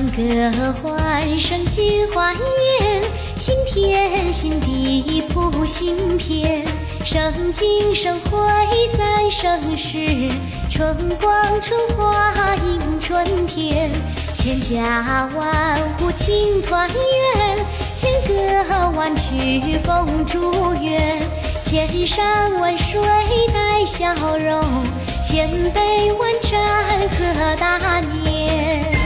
欢歌欢声尽欢颜，新天新地谱新篇，生景生辉赞盛世，春光春花迎春天，千家万户庆团圆，千歌万曲共祝愿，千山万水带笑容，千杯万盏贺大年。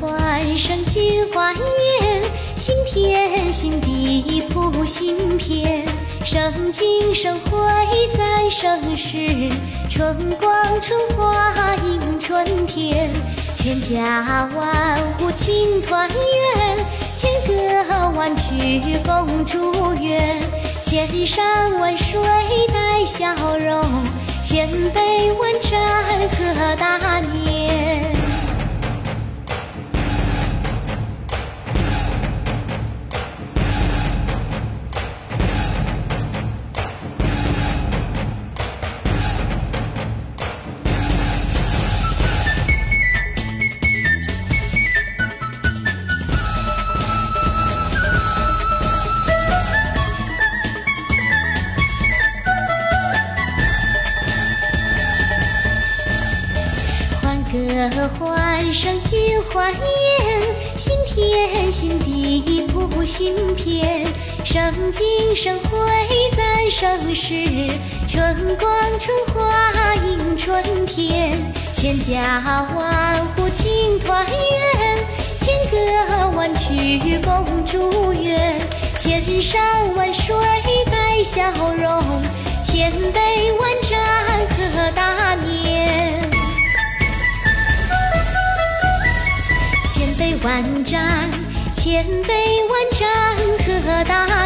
欢声尽欢颜，新天新地谱新篇，生景生辉赞盛世，春光春花迎春天，千家万户庆团圆，千歌万曲共祝愿，千山万水带笑容，千杯万盏贺大年。歌欢声尽欢颜，新天新地谱新篇，生景生辉赞盛世，春光春花迎春天，千家万户庆团圆，千歌万曲共祝愿，千山万水带笑容，千杯万盏贺大千杯万盏贺大